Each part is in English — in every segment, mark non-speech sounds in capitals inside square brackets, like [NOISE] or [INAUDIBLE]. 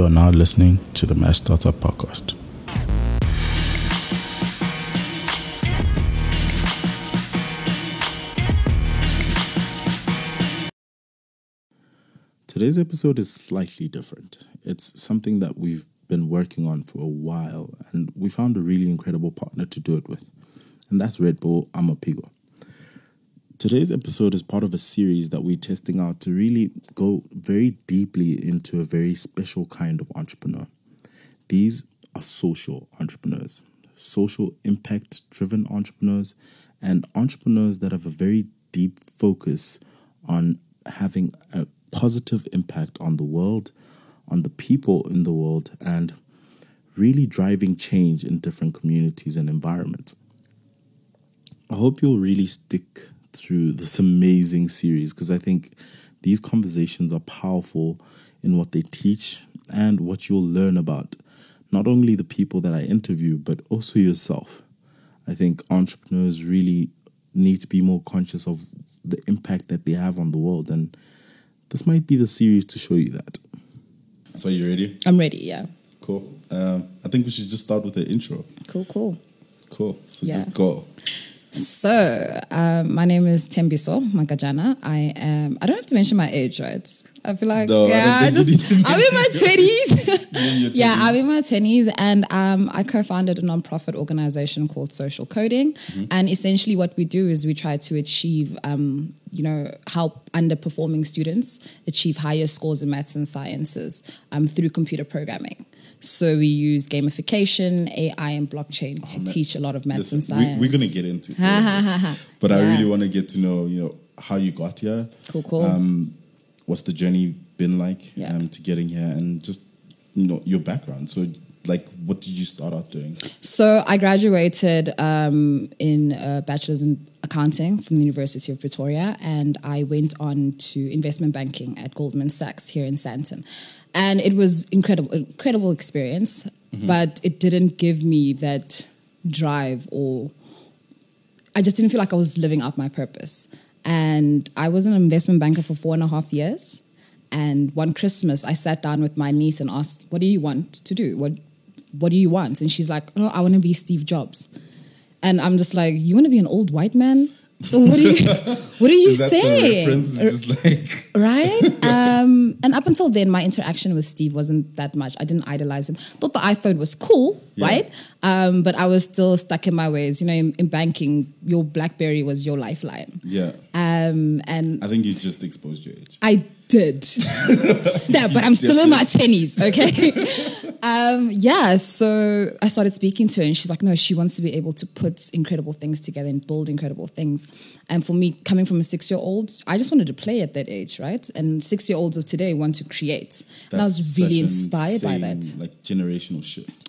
You are now listening to the Mashstartup Podcast. Today's episode is slightly different. It's something that we've been working on for a while, and we found a really incredible partner to do it with, and that's Red Bull Amaphiko. Today's episode is part of a series that we're testing out to really go very deeply into a very special kind of entrepreneur. These are social entrepreneurs, social impact driven entrepreneurs, and entrepreneurs that have a very deep focus on having a positive impact on the world, on the people in the world, and really driving change in different communities and environments. I hope you'll really stick through this amazing series because I think these conversations are powerful in what they teach and what you'll learn about not only the people that I interview, but also yourself. I think entrepreneurs really need to be more conscious of the impact that they have on the world. And this might be the series to show you that. So, you ready? I'm ready, yeah. Cool. Um, I think we should just start with the intro. Cool, cool. Cool. So, Yeah. just go. So, um, my name is Thembiso Magajana. I am, I don't have to mention my age, right? I feel like, No, I yeah, I you just, I'm in my 20s. [LAUGHS] in your yeah, I'm in my 20s, and um, I co founded a nonprofit organization called Social Coding. Mm-hmm. And essentially, what we do is we try to achieve, um, you know, help underperforming students achieve higher scores in maths and sciences um, through computer programming. So we use gamification, AI, and blockchain to teach a lot of maths and Oh, Listen, we, science. we're going to get into [LAUGHS] this, but I really want to get to know, you know, how you got here. Cool, cool. Um, what's the journey been like Yeah. um, to getting here, and just you know your background. So, like, what did you start out doing? So I graduated um, in a bachelor's in accounting from the University of Pretoria, and I went on to investment banking at Goldman Sachs here in Sandton, and it was incredible, incredible experience. Mm-hmm. But it didn't give me that drive, or I just didn't feel like I was living up my purpose. And I was an investment banker for four and a half years. And one Christmas, I sat down with my niece and asked, "What do you want to do? What What do you want?" And she's like, "Oh, I want to be Steve Jobs." And I'm just like, "You want to be an old white man? What are you [LAUGHS] What are you Is saying?" just like right? [LAUGHS] um, and up until then, my interaction with Steve wasn't that much. I didn't idolize him. Thought the iPhone was cool, Yeah. right? Um, but I was still stuck in my ways. You know, in, in banking, your BlackBerry was your lifeline. yeah. Um, and I think you just exposed your age. I did. Snap, but I'm still in my tennies, [LAUGHS] okay? um, yeah, so I started speaking to her, and she's like, no, she wants to be able to put incredible things together and build incredible things. And for me, coming from a six year old, I just wanted to play at that age, right? And six year olds of today want to create. and I was That's really inspired by that, Like generational shift.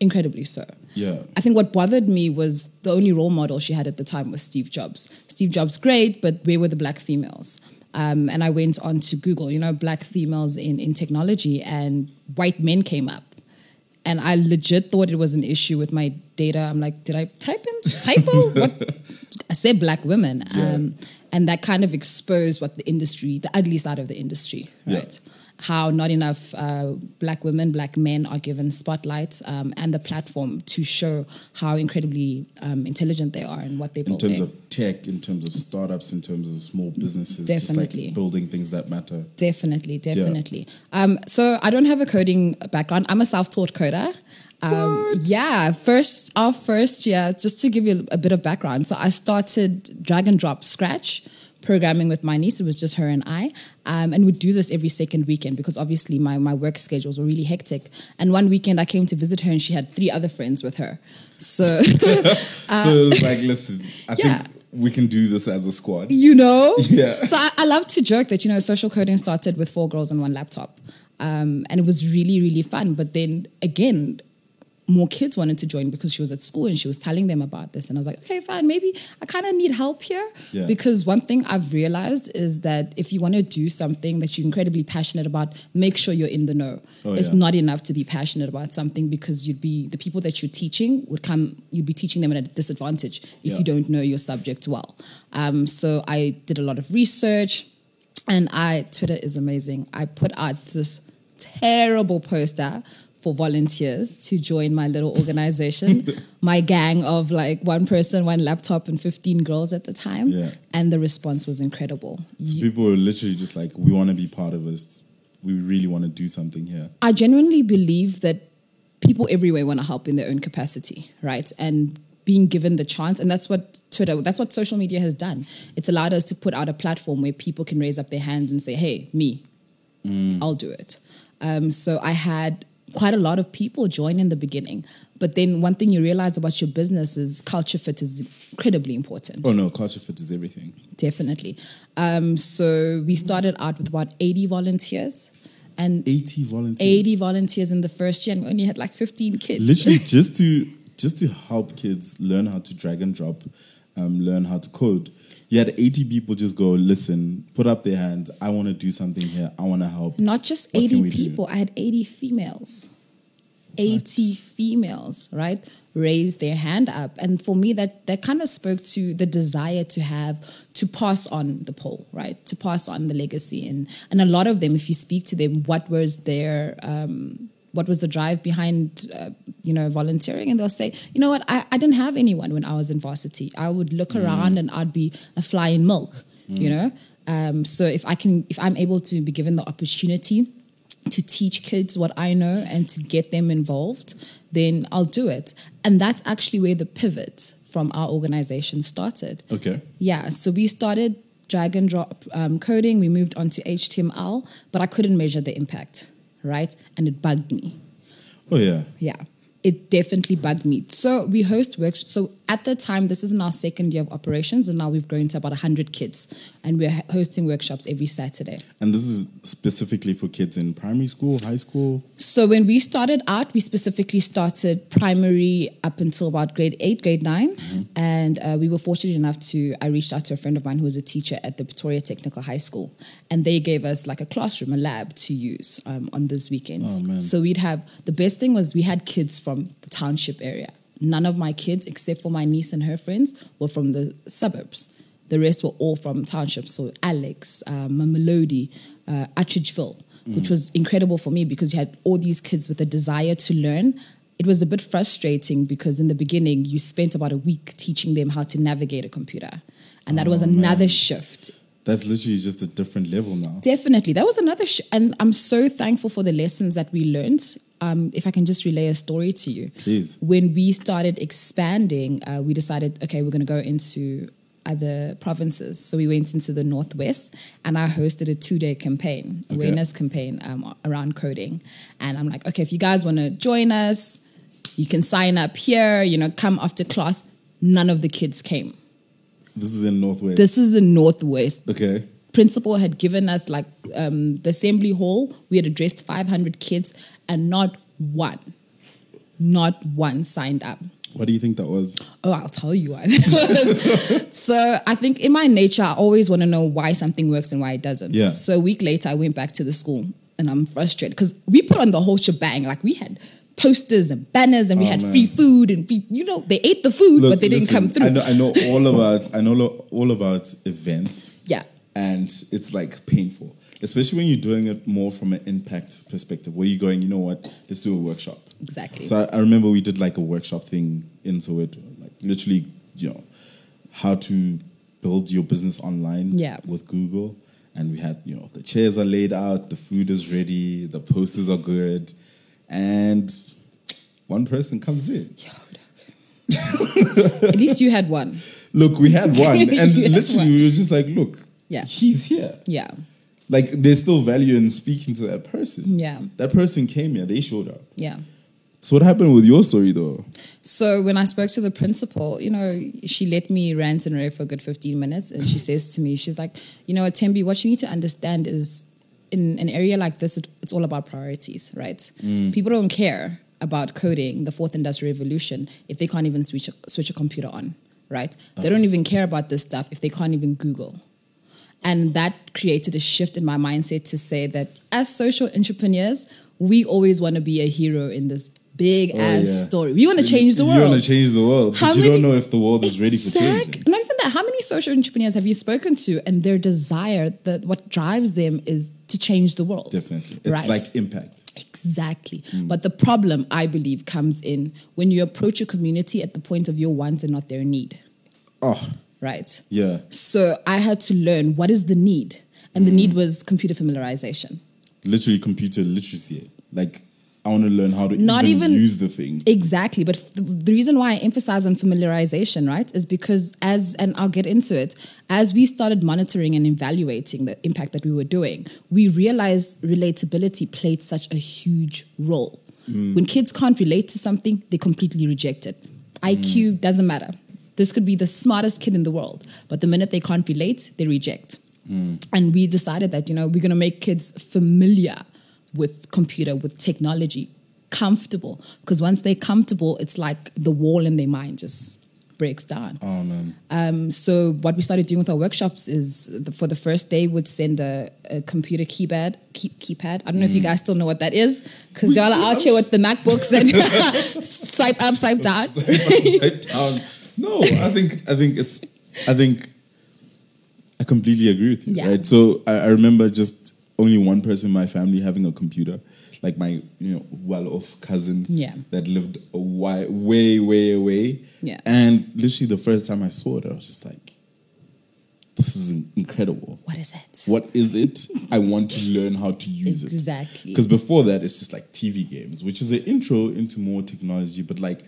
incredibly so. Yeah. I think what bothered me was the only role model she had at the time was Steve Jobs. Steve Jobs, great, but where were the black females? Um, and I went on to Google, you know, black females in, in technology, and white men came up. And I legit thought it was an issue with my data. I'm like, did I type in typo? [LAUGHS] what? I said black women. Um, and that kind of exposed what the industry, the ugly side of the industry, Yeah. How not enough uh, black women, black men are given spotlight um, and the platform to show how incredibly um, intelligent they are and what they're In building. terms of tech, in terms of startups, in terms of small businesses, just Definitely. like building things that matter. Definitely, definitely. Um, so I don't have a coding background. I'm a self-taught coder. Um, yeah, first our first year, just to give you a bit of background. So I started drag and drop Scratch programming with my niece. It was just her and I, um, and we'd do this every second weekend because obviously my my work schedules were really hectic. And one weekend I came to visit her, and she had three other friends with her. So [LAUGHS] so [LAUGHS] it was like, listen, I yeah. think we can do this as a squad. you know Yeah. so I, I love to joke that you know social coding started with four girls and one laptop um, and it was really really fun but then again more kids wanted to join because she was at school and she was telling them about this and i was like okay fine maybe i kind of need help here Yeah. because one thing i've realized is that if you want to do something that you're incredibly passionate about make sure you're in the know Oh, it's yeah. not enough to be passionate about something because you'd be the people that you're teaching would come you'd be teaching them at a disadvantage if Yeah. you don't know your subject well um, so i did a lot of research and i twitter is amazing i put out this terrible poster for volunteers to join my little organization, [LAUGHS] my gang of like one person, one laptop, and 15 girls at the time. Yeah. And the response was incredible. So You- people were literally just like, we want to be part of this. We really want to do something here. I genuinely believe that people everywhere want to help in their own capacity, right? And being given the chance, and that's what Twitter, that's what social media has done. It's allowed us to put out a platform where people can raise up their hands and say, "Hey, me, I'll do it." Um, so I had quite a lot of people join in the beginning, but then one thing you realize about your business is culture fit is incredibly important. Oh no, culture fit is everything. Definitely. Um, so we started out with about 80 volunteers. And 80 volunteers. 80 volunteers in the first year and we only had like 15 kids. Literally [LAUGHS] just to just to help kids learn how to drag and drop, um, learn how to code. You had 80 people just go, listen, put up their hands. I want to do something here. I want to help. Not just What 80 we do? people, I had 80 females. 80 females, right? Raised their hand up. And for me, that, that kind of spoke to the desire to have, to pass on the pole, right? To pass on the legacy. And, and a lot of them, if you speak to them, what was their, um, what was the drive behind, uh, you know, volunteering? And they'll say, you know what, I, I didn't have anyone when I was in varsity. I would look Mm. around and I'd be a fly in milk, you know? Um, so if I can, if I'm able to be given the opportunity to teach kids what I know and to get them involved, then I'll do it. And that's actually where the pivot from our organization started. Okay. Yeah, so we started drag and drop um, coding, we moved on to HTML, but I couldn't measure the impact, right? And it bugged me. Oh yeah. Yeah, it definitely bugged me. So we host workshops. So at the time, this is in our second year of operations, and now we've grown to about 100 kids, and we're hosting workshops every Saturday. And this is specifically for kids in primary school, high school. So when we started out, we specifically started primary up until about grade eight, grade 9 and uh, we were fortunate enough to. I reached out to a friend of mine who was a teacher at the Pretoria Technical High School, and they gave us like a classroom, a lab to use um, on those weekends. Oh. So we'd have the best thing was we had kids from the township area. None of my kids, except for my niece and her friends, were from the suburbs. The rest were all from townships. So Alex, um, Mamelodi, uh, Atteridgeville, which was incredible for me because you had all these kids with a desire to learn. It was a bit frustrating because in the beginning you spent about a week teaching them how to navigate a computer, and that was another shift That's literally just a different level now. Definitely. That was another, sh- and I'm so thankful for the lessons that we learned. Um, if I can just relay a story to you. Please. When we started expanding, uh, we decided, okay, we're going to go into other provinces. So we went into the Northwest and I hosted a two day campaign, Okay. awareness campaign um, around coding. And I'm like, okay, if you guys want to join us, you can sign up here, you know, come after class. None of the kids came. This is in Northwest. This is in Northwest okay. principal had given us like um, the assembly hall we had addressed 500 kids and not one not one signed up What do you think that was? oh i'll tell you why [LAUGHS] so i think in my nature i always want to know why something works and why it doesn't Yeah. so a week later i went back to the school and i'm frustrated because we put on the whole shebang like we had posters and banners and we Oh, had man. free food and free, you know they ate the food but they didn't come through I know, I know all [LAUGHS] about I know all about events. yeah and it's like painful, especially when you're doing it more from an impact perspective, where you're going, you know what, let's do a workshop. exactly So I, I remember we did like a workshop thing in Soweto, like literally, you know, how to build your business online Yeah. with Google. And we had, you know, the chairs are laid out, the food is ready, the posters are good, and one person comes in. at least you had one [LAUGHS] Look, we had one, [LAUGHS] and literally one. we were just like, look, Yeah. he's here. yeah Like there's still value in speaking to that person. Yeah. That person came here, they showed up. yeah So what happened with your story though? So when I spoke to the principal, you know, she let me rant and rave for a good 15 minutes. And she says to me, she's like, you know what, Thembi, what you need to understand is in an area like this, it, it's all about priorities, right? Mm. People don't care about coding, the fourth industrial revolution, if they can't even switch a, switch a computer on, right? They don't even care about this stuff if they can't even Google. And that created a shift in my mindset to say that as social entrepreneurs, we always want to be a hero in this big Oh, ass yeah. story. We want to change the world. you want to change the world, How but you many- don't know if the world is ready for change. Not even that. How many social entrepreneurs have you spoken to, and their desire, that what drives them is to change the world. Definitely. It's right? like impact. Exactly. Mm. But the problem, I believe, comes in when you approach a community at the point of your wants and not their need. Oh, Right. yeah. So I had to learn what is the need. And the mm. need was computer familiarization. Literally computer literacy. Like, I want to learn how to Not even, even- use the thing. Exactly. But the, the reason why I emphasize on familiarization, right, is because as, and I'll get into it, as we started monitoring and evaluating the impact that we were doing, we realized relatability played such a huge role. Mm. When kids can't relate to something, they completely reject it. IQ mm. doesn't matter. This could be the smartest kid in the world, but the minute they can't relate, they reject. Mm. And we decided that, you know, we're going to make kids familiar with computer, with technology, comfortable. Because once they're comfortable, it's like the wall in their mind just breaks down. Oh, man. Um, so what we started doing with our workshops is the, for the first day would send a, a computer keypad. Key, keypad. I don't know if you guys still know what that is because y'all are out here with the MacBooks and [LAUGHS] swipe up, swipe down. Upside down. No, I think I think it's I think I completely agree with you. Yeah. Right. So I, I remember just only one person in my family having a computer, like my you know well off cousin. Yeah. That lived a wi- way way away. Yeah. And literally the first time I saw it, I was just like, "This is incredible." What is it? What is it? I want to learn how to use it. Exactly. Because before that, it's just like TV games, which is an intro into more technology. But like,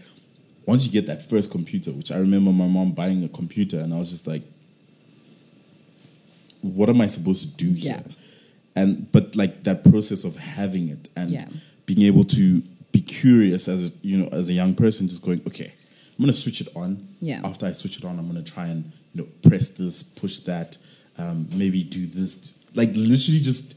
once you get that first computer, which I remember my mom buying a computer, and I was just like, what am I supposed to do here? And but like that process of having it and Yeah. being able to be curious as a, you know as a young person, just going, okay, I'm gonna switch it on. Yeah. After I switch it on, I'm gonna try and you know press this, push that, um, maybe do this. Like literally just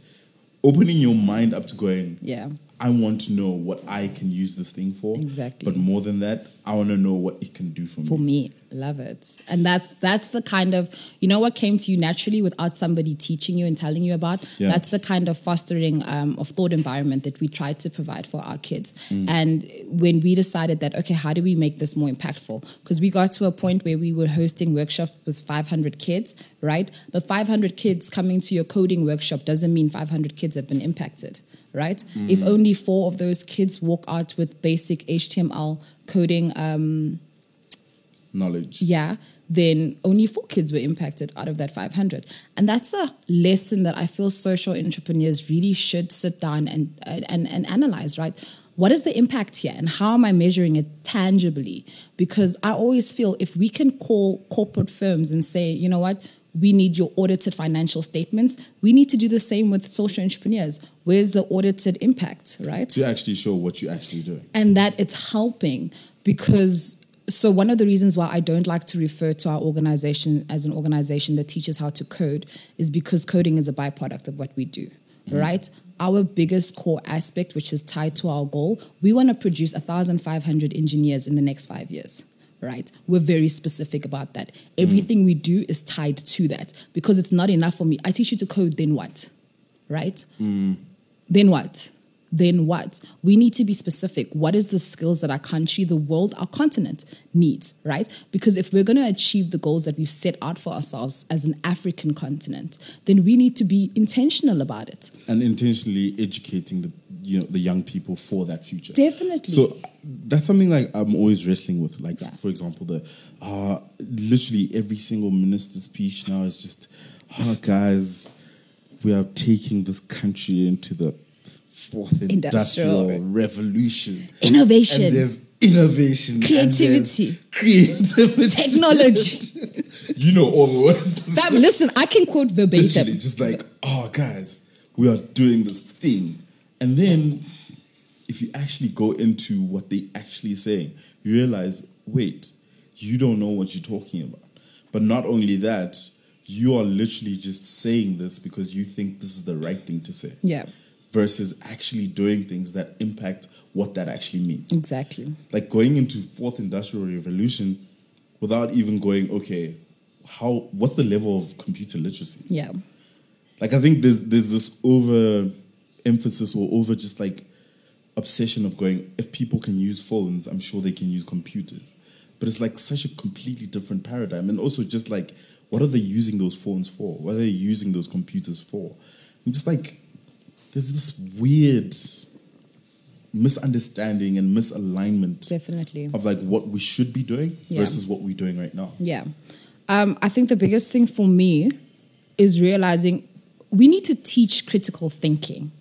opening your mind up to going, Yeah. I want to know what I can use this thing for. Exactly. But more than that, I want to know what it can do for me. for me love it and that's that's the kind of you know what came to you naturally without somebody teaching you and telling you about Yeah. that's the kind of fostering um, of thought environment that we tried to provide for our kids Mm. and when we decided that okay how do we make this more impactful because we got to a point where we were hosting workshops with 500 kids right but 500 kids coming to your coding workshop doesn't mean 500 kids have been impacted right Mm. if only four of those kids walk out with basic html coding um, Knowledge. yeah, then only four kids were impacted out of that 500. And that's a lesson that I feel social entrepreneurs really should sit down and, and, and analyze, right? What is the impact here and how am I measuring it tangibly? Because I always feel if we can call corporate firms and say, you know what, we need your audited financial statements, we need to do the same with social entrepreneurs. Where's the audited impact, right? To actually show what you're actually doing. and that it's helping because so one of the reasons why I don't like to refer to our organization as an organization that teaches how to code is because coding is a byproduct of what we do, mm-hmm. right? Our biggest core aspect, which is tied to our goal, we want to produce 1,500 engineers in the next five years. Right, we're very specific about that. Everything we do is tied to that because it's not enough for me. I teach you to code, then what? Right? then what? Then what? We need to be specific. What is the skills that our country, the world, our continent needs, right? Because if we're going to achieve the goals that we've set out for ourselves as an African continent, then we need to be intentional about it. And intentionally educating the you know the young people for that future. Definitely. So that's something like I'm always wrestling with. Like Yeah. for example, the uh literally every single minister's speech now is just, oh guys, we are taking this country into the fourth industrial, Industrial. revolution. Innovation. And there's innovation. Creativity. Creativity. Technology. [LAUGHS] you know all the words. That, listen, I can quote Literally, verbatim. just like, oh, guys, we are doing this thing. And then, if you actually go into what they actually saying, you realize, wait, you don't know what you're talking about. But not only that, you are literally just saying this because you think this is the right thing to say. Yeah, Versus actually doing things that impact what that actually means exactly. like going into fourth industrial revolution without even going okay how what's the level of computer literacy Yeah, like i think there's there's this over emphasis or over just like obsession of going if people can use phones i'm sure they can use computers but it's like such a completely different paradigm and also just like what are they using those phones for what are they using those computers for and just like there's this weird misunderstanding and misalignment Definitely. of like what we should be doing Yeah. versus what we're doing right now. Yeah. Um, I think the biggest thing for me is realizing we need to teach critical thinking,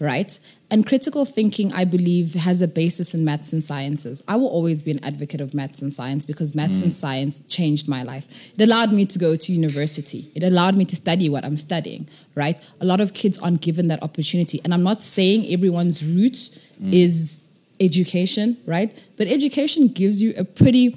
right? And critical thinking, I believe, has a basis in maths and sciences. I will always be an advocate of maths and science because maths and mm. science changed my life. It allowed me to go to university. It allowed me to study what I'm studying, right? A lot of kids aren't given that opportunity. And I'm not saying everyone's route mm. is education, right? But education gives you a pretty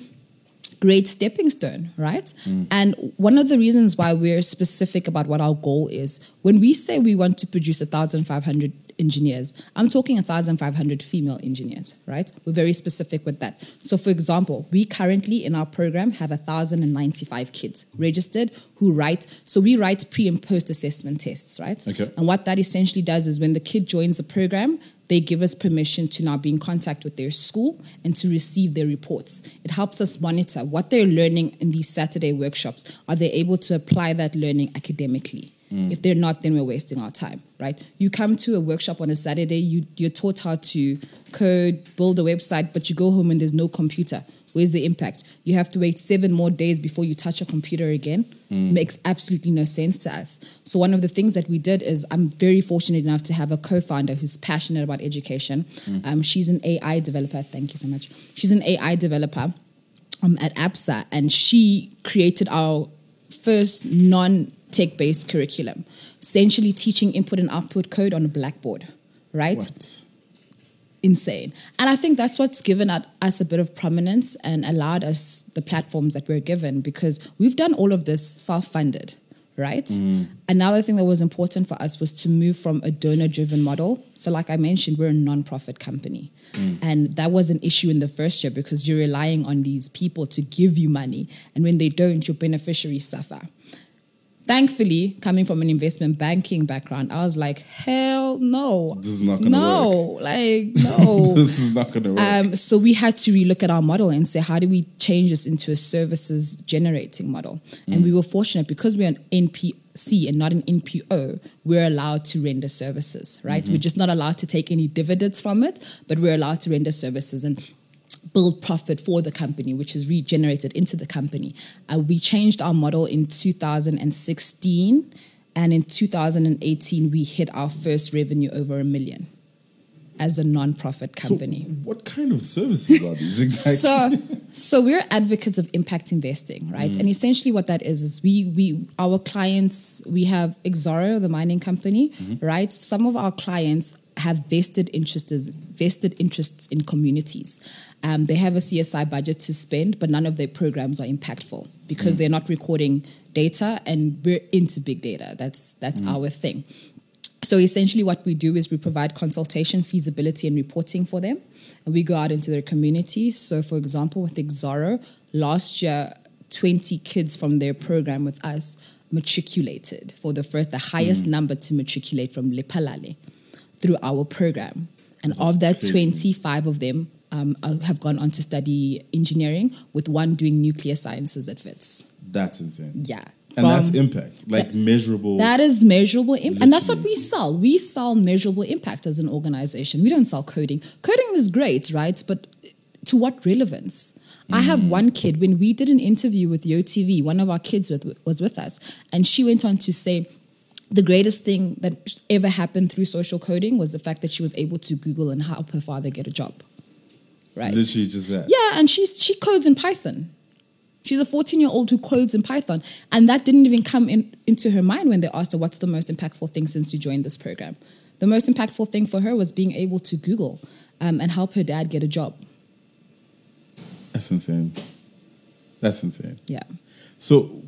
great stepping stone, right? Mm. And one of the reasons why we're specific about what our goal is, when we say we want to produce 1,500 engineers, I'm talking 1,500 female engineers, right? We're very specific with that. So, for example, we currently in our program have 1,095 kids registered who write, so we write pre and post assessment tests, right? Okay. And what that essentially does is when the kid joins the program, they give us permission to now be in contact with their school and to receive their reports. It helps us monitor what they're learning in these Saturday workshops. Are they able to apply that learning academically? If they're not, then we're wasting our time, right? You come to a workshop on a Saturday, you, you're taught how to code, build a website, but you go home and there's no computer. Where's the impact? You have to wait seven more days before you touch a computer again. Makes absolutely no sense to us. So one of the things that we did is I'm very fortunate enough to have a co-founder who's passionate about education. Um, she's an AI developer. Thank you so much. She's an AI developer um, at Absa, and she created our first non-tech based curriculum, essentially teaching input and output code on a blackboard. Right? What? insane. And I think that's what's given us a bit of prominence and allowed us the platforms that we're given because we've done all of this self funded, right? Mm. Another thing that was important for us was to move from a donor driven model. So, like I mentioned, we're a non-profit company. Mm. And that was an issue in the first year because you're relying on these people to give you money. And when they don't, your beneficiaries suffer. Thankfully, coming from an investment banking background, I was like, hell no. This is not gonna work. No, like, [LAUGHS] no. this is not going to work. Um, so we had to relook at our model and say, how do we change this into a services generating model? And we were fortunate because we're an NPC and not an NPO, we're allowed to render services, right? We're just not allowed to take any dividends from it, but we're allowed to render services and build profit for the company, which is regenerated into the company. Uh, we changed our model in 2016, and in 2018, we hit our first revenue over a million as a non-profit company. So what kind of services are these exactly? So, so we're advocates of impact investing, right? And essentially, what that is is we we our clients we have Exxaro, the mining company, right? Some of our clients have vested interests vested interests in communities. Um, they have a CSI budget to spend, but none of their programs are impactful because mm. they're not recording data, and we're into big data. That's that's mm. our thing. So essentially, what we do is we provide consultation, feasibility, and reporting for them, and we go out into their communities. So, for example, with Exxaro, last year, twenty kids from their program with us matriculated for the first, the highest mm. number to matriculate from Lephalale through our program, and That's of that, crazy. twenty-five of them. Um, uh, have gone on to study engineering, with one doing nuclear sciences at Wits. that's insane. Yeah, And that's impact, like measurable. that is measurable impact. And that's what we sell. We sell measurable impact as an organization. We don't sell coding. Coding is great, right? But to what relevance? I have one kid, when we did an interview with YoTV, one of our kids with, was with us, and she went on to say, the greatest thing that ever happened through social coding was the fact that she was able to Google and help her father get a job. Right. Literally just that. Yeah, and she's she codes in Python. She's a 14 year old who codes in Python. And that didn't even come in, into her mind when they asked her, What's the most impactful thing since you joined this program? The most impactful thing for her was being able to Google um, and help her dad get a job. That's insane. That's insane. Yeah. So,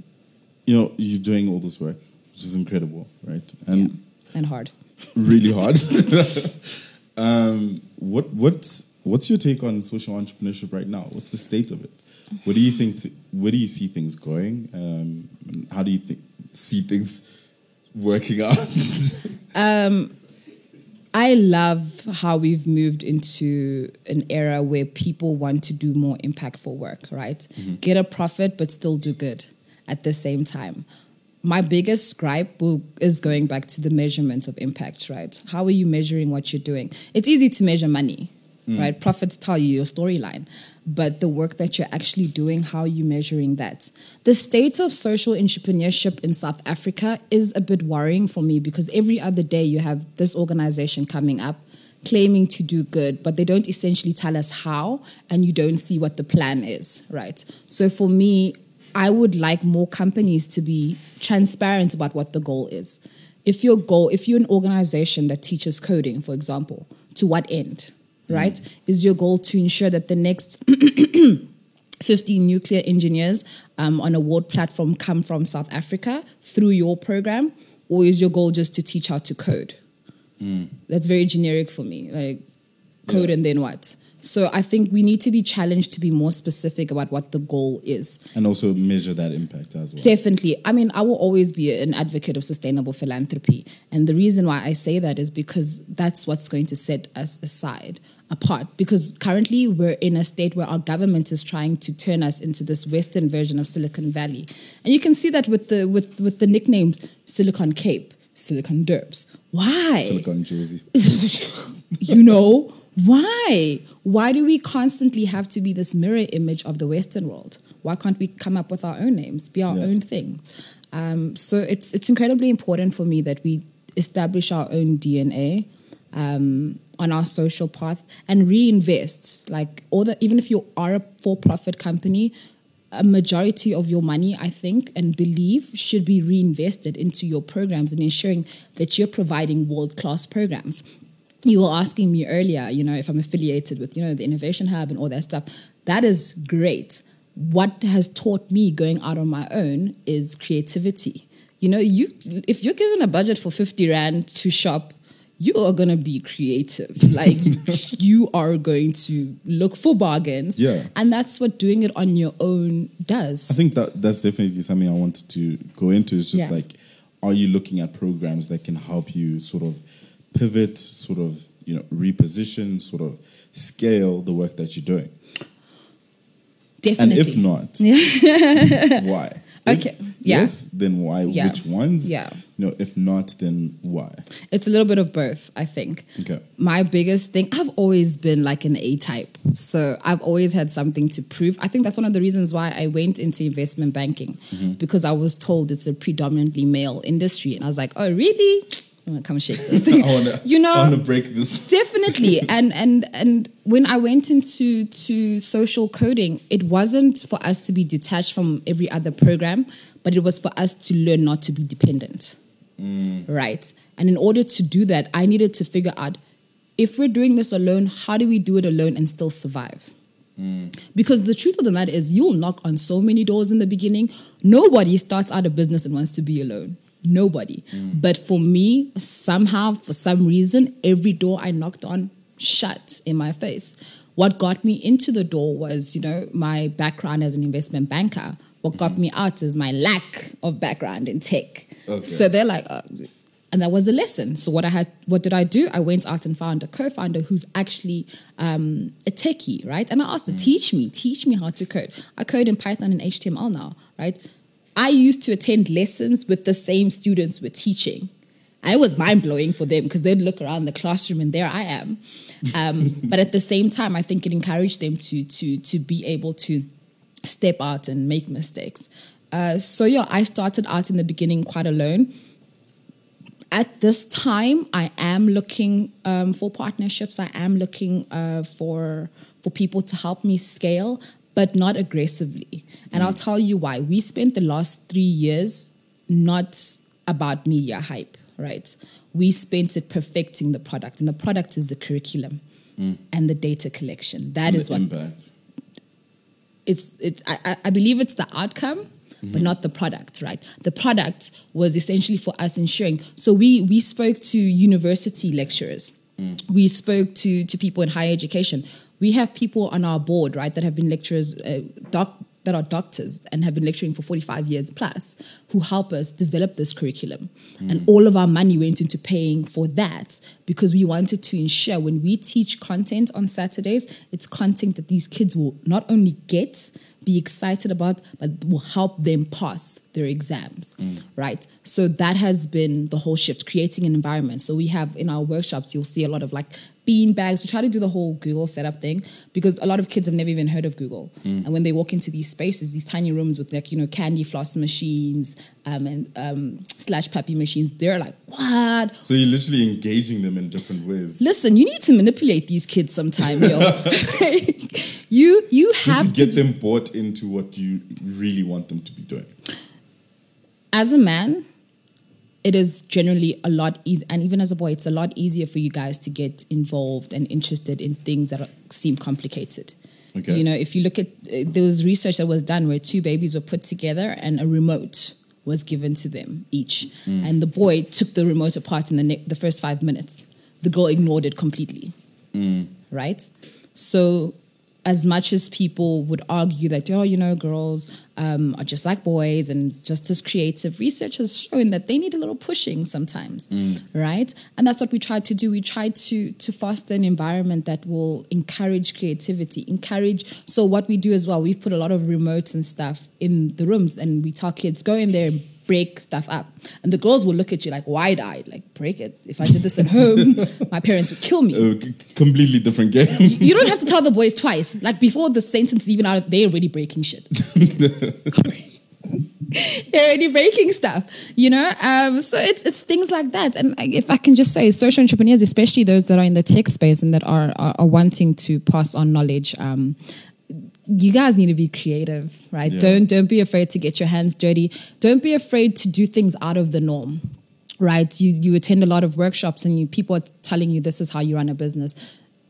you know, you're doing all this work, which is incredible, right? And yeah. And hard. really hard. [LAUGHS] [LAUGHS] um, what what what's your take on social entrepreneurship right now? What's the state of it? Where do you think? Where do you see things going? Um, how do you think see things working out? [LAUGHS] I love how we've moved into an era where people want to do more impactful work, right? Get a profit, but still do good at the same time. my biggest gripe will, is going back to the measurement of impact, right? How are you measuring what you're doing? It's easy to measure money, Mm. right? Profits tell you your storyline, but the work that you're actually doing, how are you measuring that? The state of social entrepreneurship in South Africa is a bit worrying for me because every other day you have this organization coming up claiming to do good, but they don't essentially tell us how, and you don't see what the plan is, right? So for me, I would like more companies to be transparent about what the goal is. If your goal, if you're an organization that teaches coding, for example, to what end, right? Is your goal to ensure that the next [CLEARS THROAT] 50 nuclear engineers um, on a world platform come from South Africa through your program? Or is your goal just to teach how to code? That's very generic for me. Like, code Yeah. and then what? So I think we need to be challenged to be more specific about what the goal is. And also measure that impact as well. Definitely. I mean, I will always be an advocate of sustainable philanthropy. And the reason why I say that is because that's what's going to set us aside, apart. Because currently we're in a state where our government is trying to turn us into this Western version of Silicon Valley. And you can see that with the with, with the nicknames Silicon Cape, Silicon Durbs. Why? Silicon Jersey. [LAUGHS] you know why why do we constantly have to be this mirror image of the western world why can't we come up with our own names be our Yeah. own thing um, so it's it's incredibly important for me that we establish our own dna um, on our social path and reinvest like all the even if you are a for-profit company a majority of your money, I think, and believe should be reinvested into your programs and ensuring that you're providing world class programs. You were asking me earlier, you know, if I'm affiliated with, you know, the Innovation Hub and all that stuff. That is great. What has taught me going out on my own is creativity. You know, you if you're given a budget for 50 Rand to shop, you are gonna be creative. Like [LAUGHS] you are going to look for bargains. Yeah. And that's what doing it on your own does. I think that that's definitely something I wanted to go into. Is just Yeah. like, are you looking at programs that can help you sort of pivot, sort of you know reposition, sort of scale the work that you're doing? Definitely. And if not, [LAUGHS] why? Okay, yeah. Yes, then why? Yeah. Which ones? Yeah. You know, if not, then why? It's a little bit of both, I think. Okay. My biggest thing, I've always been like an A type. So I've always had something to prove. I think that's one of the reasons why I went into investment banking mm-hmm. because I was told it's a predominantly male industry. And I was like, oh, really? I'm gonna come shake [LAUGHS] this. I wanna, you know, I wanna break this. [LAUGHS] definitely. And and and when i went into to social coding it wasn't for us to be detached from every other program but it was for us to learn not to be dependent. Mm. Right. And in order to do that i needed to figure out if we're doing this alone how do we do it alone and still survive? Mm. Because the truth of the matter is you'll knock on so many doors in the beginning. Nobody starts out a business and wants to be alone nobody but for me somehow for some reason every door i knocked on shut in my face what got me into the door was you know my background as an investment banker what got me out is my lack of background in tech Okay. so they're like uh, and that was a lesson. So what I had, what did I do? I went out and found a co-founder who's actually um, a techie, right? And I asked her, teach me, teach me how to code. I code in Python and HTML now, right? I used to attend lessons with the same students we're teaching. It was mind blowing for them because they'd look around the classroom and there I am. Um, [LAUGHS] but at the same time, I think it encouraged them to to to be able to step out and make mistakes. Uh, so yeah, I started out in the beginning quite alone at this time, I am looking um, for partnerships. I am looking uh, for for people to help me scale, but not aggressively. And I'll tell you why. We spent the last three years not about media hype, right? We spent it perfecting the product, and the product is the curriculum mm. and the data collection. That And is what impact. it's it's I, I- believe it's the outcome but mm-hmm. not the product right the product was essentially for us ensuring so we we spoke to university lecturers mm. we spoke to to people in higher education we have people on our board right that have been lecturers uh, doc that are doctors and have been lecturing for 45 years plus who help us develop this curriculum. And all of our money went into paying for that because we wanted to ensure when we teach content on saturdays it's content that these kids will not only get be excited about, but will help them pass their exams, right? So that has been the whole shift, creating an environment. So we have in our workshops, you'll see a lot of like bean bags. We try to do the whole Google setup thing because a lot of kids have never even heard of Google. And when they walk into these spaces, these tiny rooms with like, you know, candy floss machines um, and um, slush puppy machines, they're like, what? So you're literally engaging them in different ways. Listen, you need to manipulate these kids sometime, yo. [LAUGHS] [LAUGHS] you you have Just to get to them bought into what you really want them to be doing. as a man, it is generally a lot easier, and even as a boy, it's a lot easier for you guys to get involved and interested in things that are, seem complicated. Okay. You know, if you look at uh, there was research that was done where two babies were put together and a remote was given to them each, and the boy took the remote apart in the ne- the first five minutes. The girl ignored it completely. Right. So as much as people would argue that, oh, you know, girls um, are just like boys and just as creative, research has shown that they need a little pushing sometimes, right? And that's what we try to do. We try to to foster an environment that will encourage creativity, encourage. So what we do as well, we've put a lot of remotes and stuff in the rooms, and we tell kids go in there. Break stuff up, and the girls will look at you like wide-eyed, like break it. If I did this at home, [LAUGHS] my parents would kill me. A c- completely different game. You don't have to tell the boys twice. Like before the sentence is even out, they're already breaking shit. [LAUGHS] they're already breaking stuff, you know. Um, so it's it's things like that. And if I can just say, social entrepreneurs, especially those that are in the tech space and that are are, are wanting to pass on knowledge. Um, you guys need to be creative, right? Yeah. Don't don't be afraid to get your hands dirty. Don't be afraid to do things out of the norm, right? You you attend a lot of workshops and you people are telling you this is how you run a business.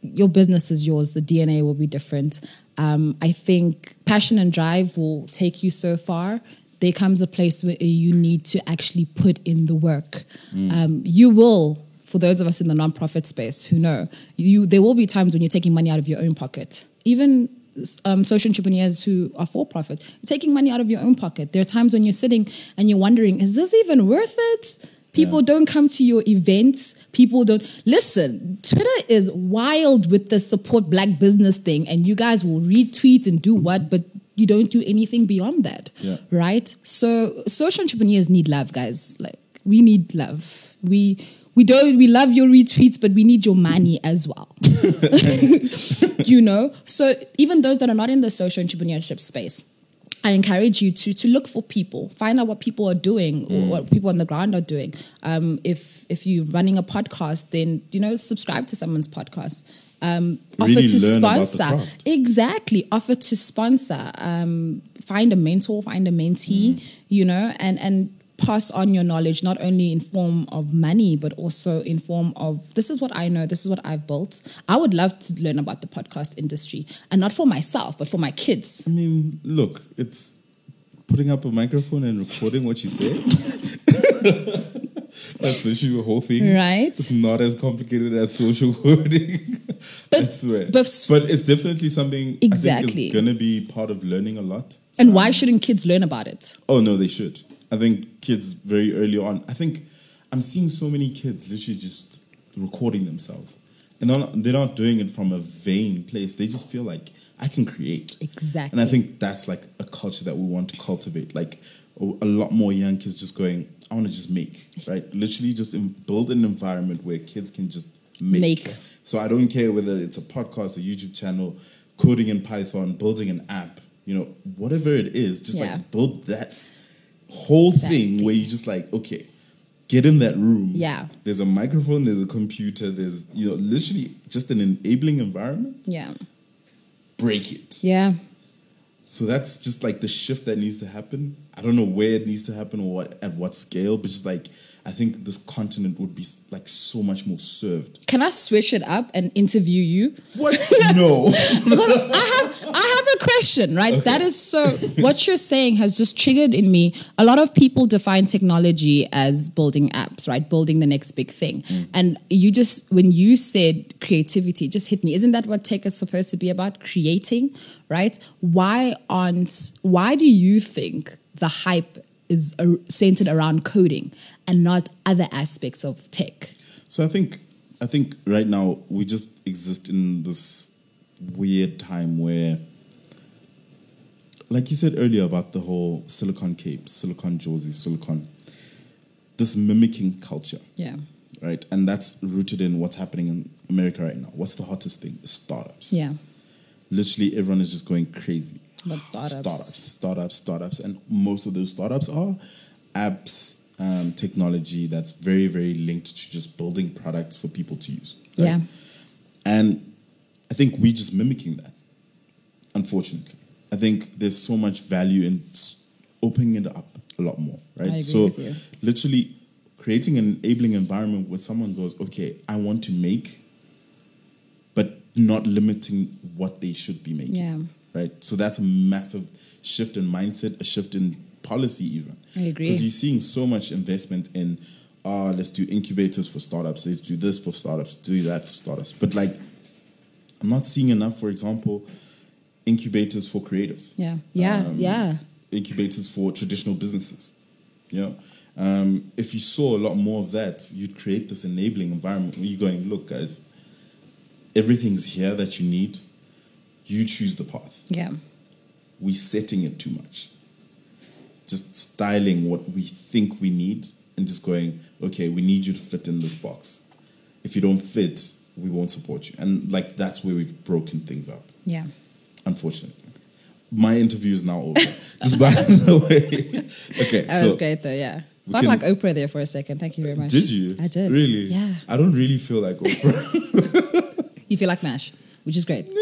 Your business is yours. The DNA will be different. Um, I think passion and drive will take you so far. There comes a place where you need to actually put in the work. Um, you will for those of us in the nonprofit space who know, you there will be times when you're taking money out of your own pocket. Even um, social entrepreneurs who are for profit, taking money out of your own pocket. There are times when you're sitting and you're wondering, is this even worth it? People Yeah. don't come to your events. People don't listen. Twitter is wild with the support black business thing, and you guys will retweet and do what, but you don't do anything beyond that, Yeah. right? So social entrepreneurs need love, guys. Like we need love. We we don't we love your retweets, but we need your money as well. [LAUGHS] you know. So even those that are not in the social entrepreneurship space. I encourage you to to look for people, find out what people are doing or what people on the ground are doing. Um, if if you're running a podcast, then you know subscribe to someone's podcast. Um, offer Really to learn about the sponsor exactly. Offer to sponsor. Um, find a mentor, find a mentee. You know, and and pass on your knowledge not only in form of money but also in form of this is what I know, this is what I've built. I would love to learn about the podcast industry and not for myself but for my kids. I mean, look, it's putting up a microphone and recording what you say. [LAUGHS] That's literally the whole thing. Right. It's not as complicated as social coding. [LAUGHS] I But- swear. but- But, it's definitely something I Exactly. think is going to be part of learning a lot. And why shouldn't kids learn about it? Oh no, they should. I think kids very early on. I think I'm seeing so many kids literally just recording themselves, and they're not, they're not doing it from a vain place. They just feel like I can create. Exactly. And I think that's like a culture that we want to cultivate. Like a, lot more young kids just going, I want to just make, right? Literally just build an environment where kids can just make. Make. So I don't care whether it's a podcast, a YouTube channel, coding in Python, building an app, you know, whatever it is, just Yeah. like build that whole thing where you just like, okay, get in that room. Yeah. There's a microphone, there's a computer, there's, you know, literally just an enabling environment. Yeah. Break it. Yeah. So that's just like the shift that needs to happen. I don't know where it needs to happen or what, at what scale, but just like I think this continent would be like so much more served. Can I switch it up and interview you? What? [LAUGHS] no. I have I have a question, right? That is so what you're saying has just triggered in me. A lot of people define technology as building apps, right? Building the next big thing. Mm. And you just when you said creativity, just hit me. Isn't that what tech is supposed to be about? Creating, right? Why aren't why do you think the hype is centered around coding and not other aspects of tech? So I think I think right now we just exist in this weird time where like you said earlier about the whole Silicon Cape, Silicon Jersey, Silicon, this mimicking culture, Yeah. right? And that's rooted in what's happening in America right now. What's the hottest thing? Startups. Yeah. Literally, everyone is just going crazy. But startups. startups, startups, startups, and most of those startups are apps, um, technology that's very, very linked to just building products for people to use. right? Yeah. And I think we're just mimicking that, unfortunately. I think there's so much value in opening it up a lot more, right? So, literally creating an enabling environment where someone goes, okay, I want to make, but not limiting what they should be making. Yeah. Right? So that's a massive shift in mindset, a shift in policy, even. I agree. Because you're seeing so much investment in, ah, let's do incubators for startups, let's do this for startups, do that for startups. But like, I'm not seeing enough, for example, incubators for creatives Yeah. Yeah. Um, yeah. incubators for traditional businesses. You know, um, if you saw a lot more of that, you'd create this enabling environment where you're going, look, guys, everything's here that you need. You choose the path. Yeah. We're setting it too much. Just styling what we think we need and just going, okay, we need you to fit in this box. If you don't fit, we won't support you. And like that's where we've broken things up Yeah. unfortunately. My interview is now over. [LAUGHS] Just by the way. Okay, That so was great though, yeah. Felt can- like Oprah there for a second. Thank you very much. did you? I did. Really? Yeah. I don't really feel like Oprah. [LAUGHS] You feel like Mash, which is great. [LAUGHS]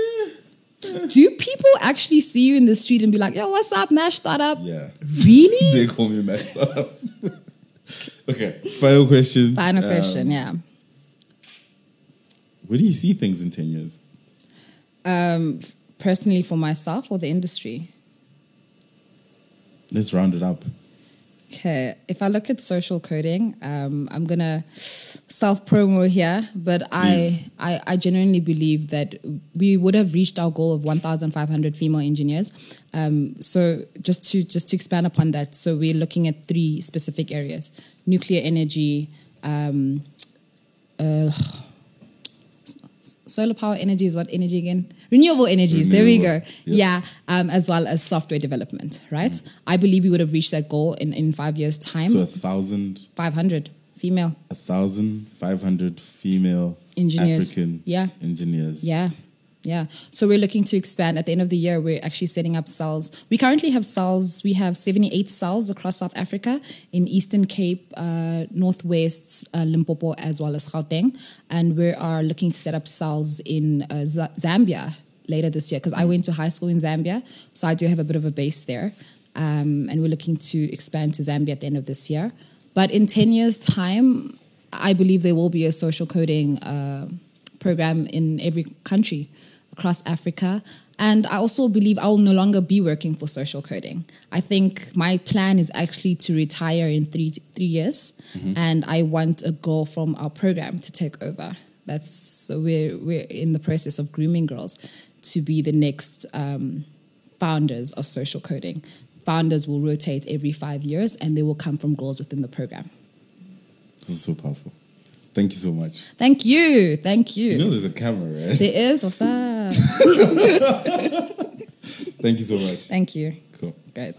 Do people actually see you in the street and be like, yo, what's up, Mashstartup? yeah. Really? [LAUGHS] They call me messed up. [LAUGHS] okay, final question. Final Um, question, yeah. Where do you see things in 10 years? Um, personally for myself or the industry? Let's round it up. Okay, if I look at social coding, um, I'm gonna self promo here, but I. I I genuinely believe that we would have reached our goal of 1,500 female engineers. Um, so just to just to expand upon that, so we're looking at three specific areas: nuclear energy. Um, uh, solar power energy is what energy again? Renewable energies. There we go. Yes. Yeah, um, as well as software development. Right. I believe we would have reached that goal in in five years' time. So a thousand five hundred female. a thousand five hundred female Engineers. African Yeah. engineers. Yeah. Yeah. So we're looking to expand. At the end of the year, we're actually setting up cells. We currently have cells, we have 78 cells across South Africa in Eastern Cape, uh, Northwest, uh, Limpopo, as well as Gauteng. And we are looking to set up cells in uh, Z- Zambia later this year because I went to high school in Zambia. So I do have a bit of a base there. Um, and we're looking to expand to Zambia at the end of this year. But in 10 years' time, I believe there will be a social coding uh, program in every country across Africa. And I also believe I will no longer be working for social coding. I think my plan is actually to retire in three three years, and I want a girl from our program to take over. That's so we're we're in the process of grooming girls to be the next um, founders of social coding. Founders will rotate every five years, and they will come from girls within the program. This is so powerful. Thank you so much. Thank you, thank you. You know there's a camera, right? There is what's up. [LAUGHS] Thank you so much. Thank you. Cool. Great.